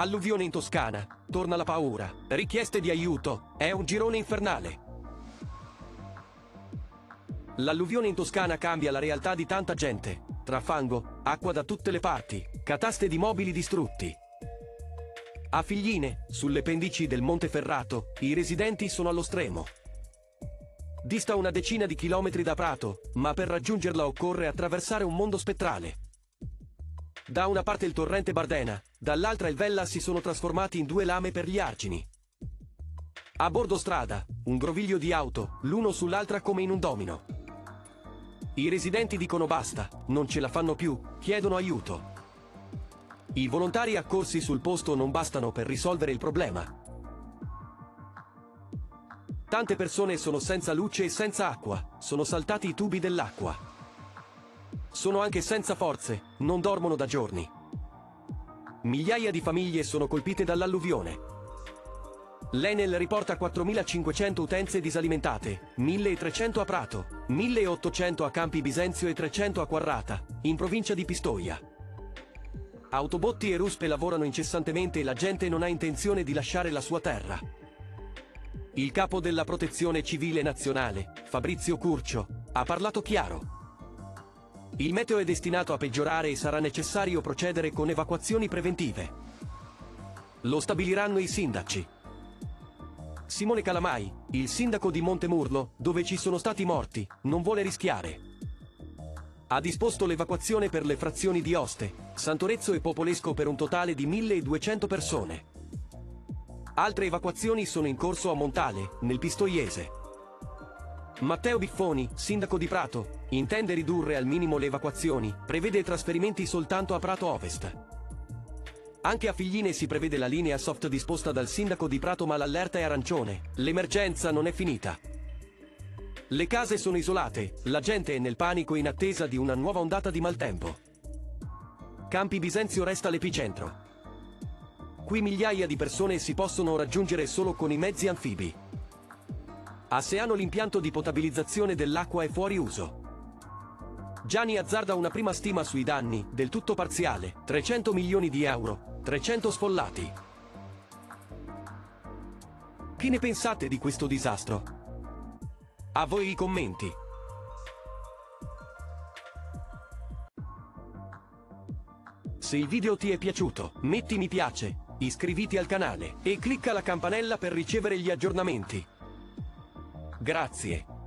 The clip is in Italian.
Alluvione in Toscana. Torna la paura. Richieste di aiuto. È un girone infernale. L'alluvione in Toscana cambia la realtà di tanta gente. Tra fango, acqua da tutte le parti, cataste di mobili distrutti. A Figline, sulle pendici del Monte Ferrato, i residenti sono allo stremo. Dista una decina di chilometri da Prato, ma per raggiungerla occorre attraversare un mondo spettrale. Da una parte il torrente Bardena, dall'altra il Vella si sono trasformati in due lame per gli argini. A bordo strada, un groviglio di auto, l'uno sull'altra come in un domino. I residenti dicono basta, non ce la fanno più, chiedono aiuto. I volontari accorsi sul posto non bastano per risolvere il problema. Tante persone sono senza luce e senza acqua, sono saltati i tubi dell'acqua. Sono anche senza forze, non dormono da giorni. Migliaia di famiglie sono colpite dall'alluvione. L'Enel riporta 4.500 utenze disalimentate, 1.300 a Prato, 1.800 a Campi Bisenzio e 300 a Quarrata, in provincia di Pistoia. Autobotti e ruspe lavorano incessantemente e la gente non ha intenzione di lasciare la sua terra. Il capo della Protezione Civile Nazionale, Fabrizio Curcio, ha parlato chiaro. Il meteo è destinato a peggiorare e sarà necessario procedere con evacuazioni preventive. Lo stabiliranno i sindaci. Simone Calamai, il sindaco di Montemurlo, dove ci sono stati morti, non vuole rischiare. Ha disposto l'evacuazione per le frazioni di Oste, Santorezzo e Popolesco per un totale di 1200 persone. Altre evacuazioni sono in corso a Montale, nel Pistoiese. Matteo Biffoni, sindaco di Prato, intende ridurre al minimo le evacuazioni, prevede trasferimenti soltanto a Prato Ovest. Anche a Figline si prevede la linea soft disposta dal sindaco di Prato ma l'allerta è arancione, l'emergenza non è finita. Le case sono isolate, la gente è nel panico in attesa di una nuova ondata di maltempo. Campi Bisenzio resta l'epicentro. Qui migliaia di persone si possono raggiungere solo con i mezzi anfibi. A Seano l'impianto di potabilizzazione dell'acqua è fuori uso. Gianni azzarda una prima stima sui danni, del tutto parziale, 300 milioni di euro, 300 sfollati. Che ne pensate di questo disastro? A voi i commenti. Se il video ti è piaciuto, metti mi piace, iscriviti al canale e clicca la campanella per ricevere gli aggiornamenti. Grazie.